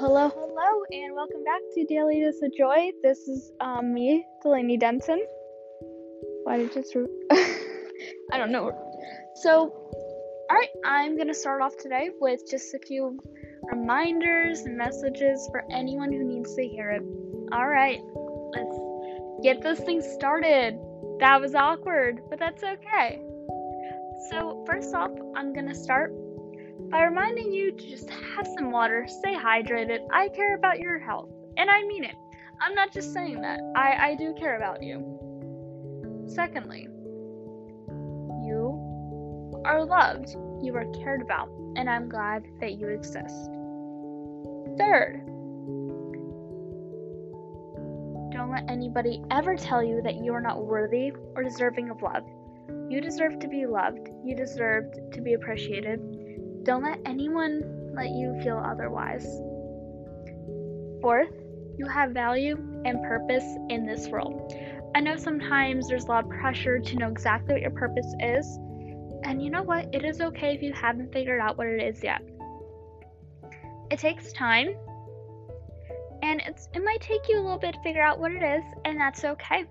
hello, hello, and welcome back to Daily Dose of Joy. This is um, me, Delaney Denson. Why did just? Re- I don't know. So, all right, I'm gonna start off today with just a few reminders and messages for anyone who needs to hear it. All right, let's get this thing started. That was awkward, but that's okay. So, first off, I'm gonna start by reminding you to just have some water, stay hydrated. I care about your health, and I mean it. I'm not just saying that, I, I do care about you. Secondly, you are loved, you are cared about, and I'm glad that you exist. Third, don't let anybody ever tell you that you are not worthy or deserving of love. You deserve to be loved, you deserve to be appreciated, don't let anyone let you feel otherwise. Fourth, you have value and purpose in this world. I know sometimes there's a lot of pressure to know exactly what your purpose is, and you know what? It is okay if you haven't figured out what it is yet. It takes time, and it's it might take you a little bit to figure out what it is, and that's okay.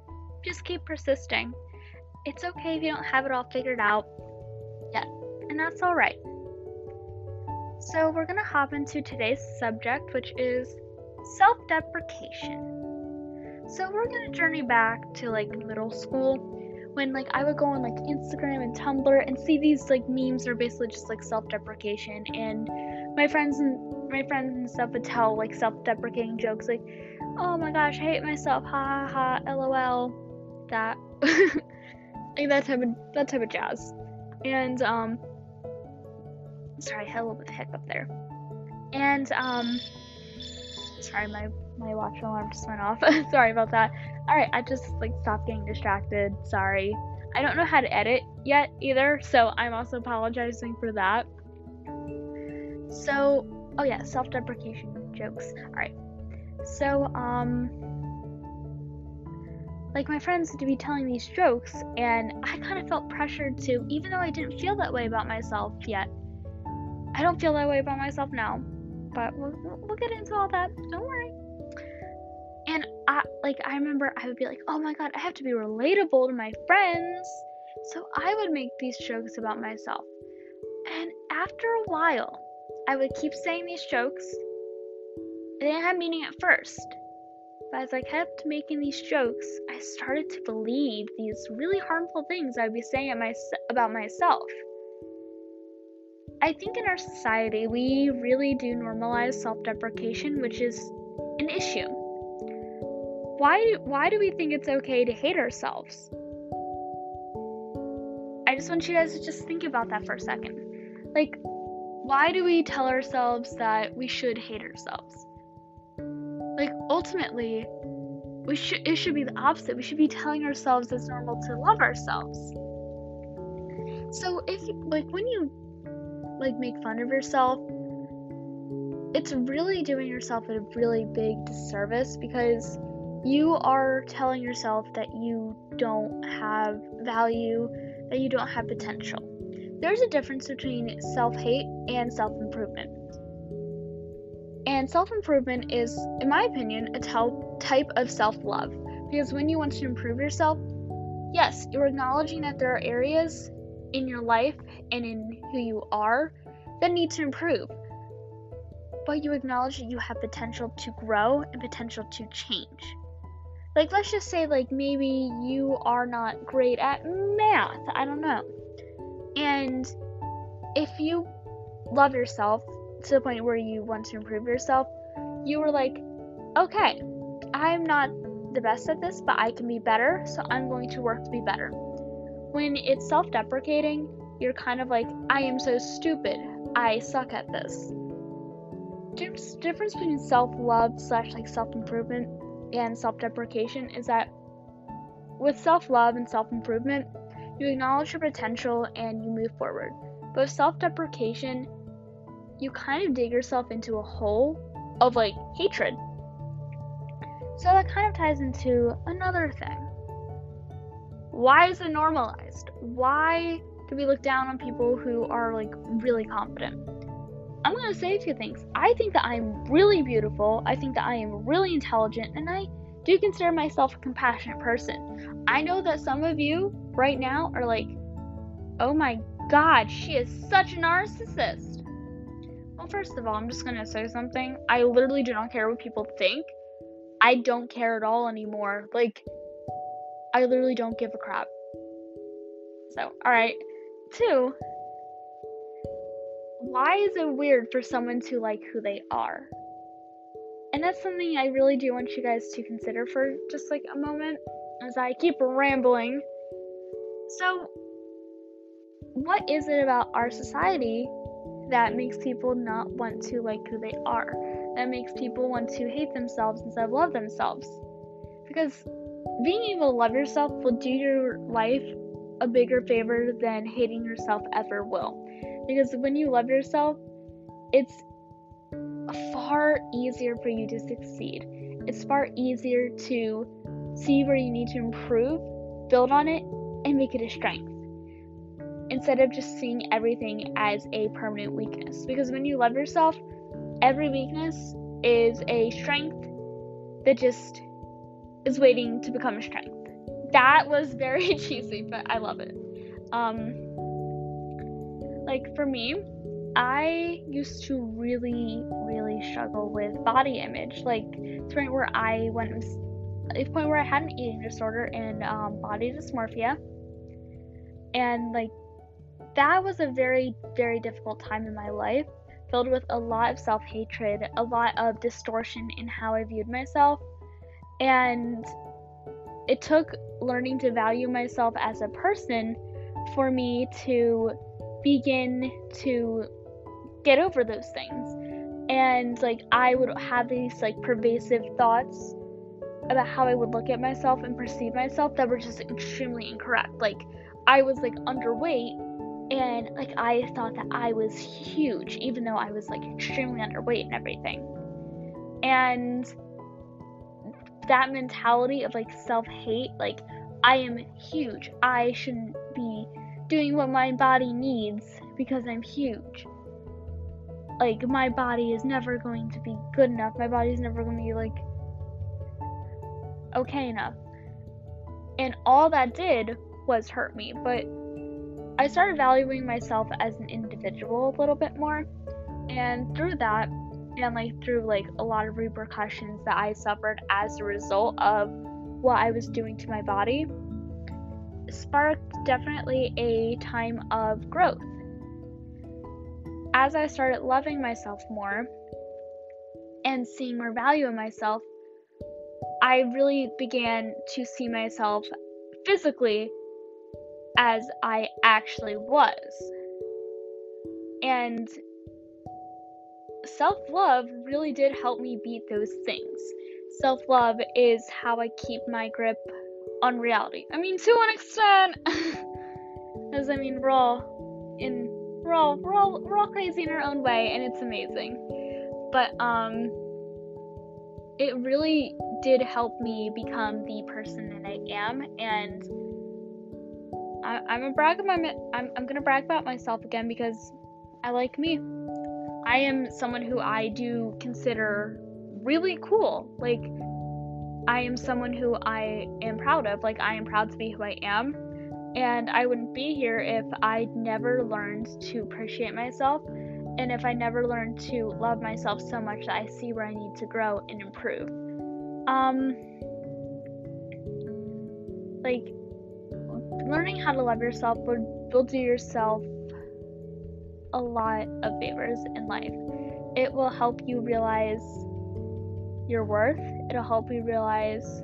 Just keep persisting. It's okay if you don't have it all figured out yet, and that's all right. So, we're going to hop into today's subject, which is self deprecation. So, we're going to journey back to like middle school when like I would go on like Instagram and Tumblr and see these like memes that are basically just like self deprecation and my friends and my friends and stuff would tell like self deprecating jokes like, oh my gosh, I hate myself, ha ha ha, lol. That like that type of that type of jazz. And um sorry, I had a little bit of hiccup there. And um sorry, my my watch alarm just went off. sorry about that. Alright, I just like stopped getting distracted. Sorry. I don't know how to edit yet either, so I'm also apologizing for that. So, oh yeah, self-deprecation jokes. Alright. So, um like my friends to be telling these jokes and I kind of felt pressured to even though I didn't feel that way about myself yet I don't feel that way about myself now, but we'll, we'll get into all that. Don't worry. And I like I remember I would be like, "Oh my god, I have to be relatable to my friends." So I would make these jokes about myself. And after a while, I would keep saying these jokes. They didn't have meaning at first. But as I kept making these jokes, I started to believe these really harmful things I'd be saying my, about myself. I think in our society, we really do normalize self deprecation, which is an issue. Why, why do we think it's okay to hate ourselves? I just want you guys to just think about that for a second. Like, why do we tell ourselves that we should hate ourselves? Like, ultimately, we should it should be the opposite. We should be telling ourselves it's normal to love ourselves. So if like when you like make fun of yourself, it's really doing yourself a really big disservice because you are telling yourself that you don't have value, that you don't have potential. There's a difference between self hate and self improvement. And self improvement is, in my opinion, a type of self love. Because when you want to improve yourself, yes, you're acknowledging that there are areas in your life and in who you are that need to improve. But you acknowledge that you have potential to grow and potential to change. Like, let's just say, like, maybe you are not great at math. I don't know. And if you love yourself to the point where you want to improve yourself, you were like, okay, I'm not the best at this, but I can be better, so I'm going to work to be better. When it's self deprecating, you're kind of like, I am so stupid. I suck at this. difference between self love slash like self improvement and self deprecation is that with self love and self improvement, you acknowledge your potential and you move forward. But with self deprecation, you kind of dig yourself into a hole of like hatred. So that kind of ties into another thing. Why is it normalized? Why do we look down on people who are like really confident? I'm to say few things. I think that I'm really beautiful. I think that I am really intelligent, and I do consider myself a compassionate person. I know that some of you right now are like, oh my god, she is such a narcissist. Well, first of all, I'm just to say something. I literally do not care what people think. I don't care at all anymore. Like, I literally don't give a crap. So, alright. Two, why is it weird for someone to like who they are? And that's something I really do want you guys to consider for just like a moment as I keep rambling. So, what is it about our society that makes people not want to like who they are? That makes people want to hate themselves instead of love themselves? Because being able to love yourself will do your life a bigger favor than hating yourself ever will. Because when you love yourself, it's far easier for you to succeed. It's far easier to see where you need to improve, build on it, and make it a strength. Instead of just seeing everything as a permanent weakness. Because when you love yourself, every weakness is a strength that just is waiting to become a strength. That was very cheesy, but I love it. Um, like for me, I used to really, really struggle with body image. Like to the point where I went to the point where I had an eating disorder and um, body dysmorphia, and like that was a very, very difficult time in my life, filled with a lot of self hatred, a lot of distortion in how I viewed myself, and it took learning to value myself as a person for me to begin to get over those things. And like I would have these like pervasive thoughts about how I would look at myself and perceive myself that were just extremely incorrect. Like I was like underweight and like I thought that I was huge even though I was like extremely underweight and everything. And that mentality of like self-hate, like I am huge. I shouldn't be doing what my body needs because I'm huge. Like, my body is never going to be good enough. My body is never going to be, like, okay enough. And all that did was hurt me. But I started valuing myself as an individual a little bit more. And through that, and like through like a lot of repercussions that I suffered as a result of what I was doing to my body, sparked definitely a time of growth. As I started loving myself more and seeing more value in myself, I really began to see myself physically as I actually was. And self love really did help me beat those things. Self love is how I keep my grip on reality. I mean, to an extent, as I mean, we're all in, we're all, we're all, we're all crazy in our own way, and it's amazing. But um, it really did help me become the person that I am, and I, I'm a brag about my, I'm, I'm gonna brag about myself again because I like me. I am someone who I do consider really cool. Like I am someone who I am proud of. Like, I am proud to be who I am. And I wouldn't be here if I never learned to appreciate myself and if I never learned to love myself so much that I see where I need to grow and improve. Um, like, learning how to love yourself will, will do yourself a lot of favors in life. It will help you realize your worth. It'll help you realize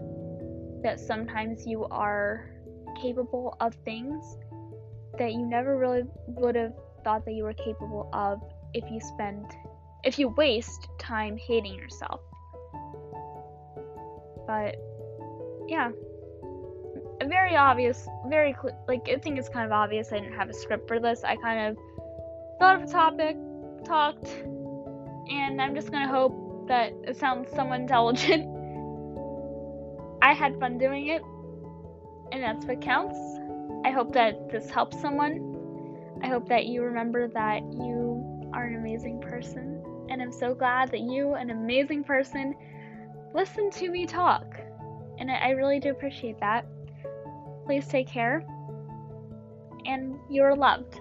that sometimes you are capable of things that you never really would have thought that you were capable of if you spend if you waste time hating yourself. But yeah, very obvious, very cl- like I think it's kind of obvious. I didn't have a script for this. I kind of thought of a topic, talked, and I'm just gonna hope that it sounds somewhat intelligent. I had fun doing it, and that's what counts. I hope that this helps someone. I hope that you remember that you are an amazing person, and I'm so glad that you, an amazing person, listen to me talk. And I really do appreciate that. Please take care, and you're loved.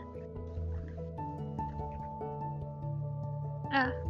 Uh.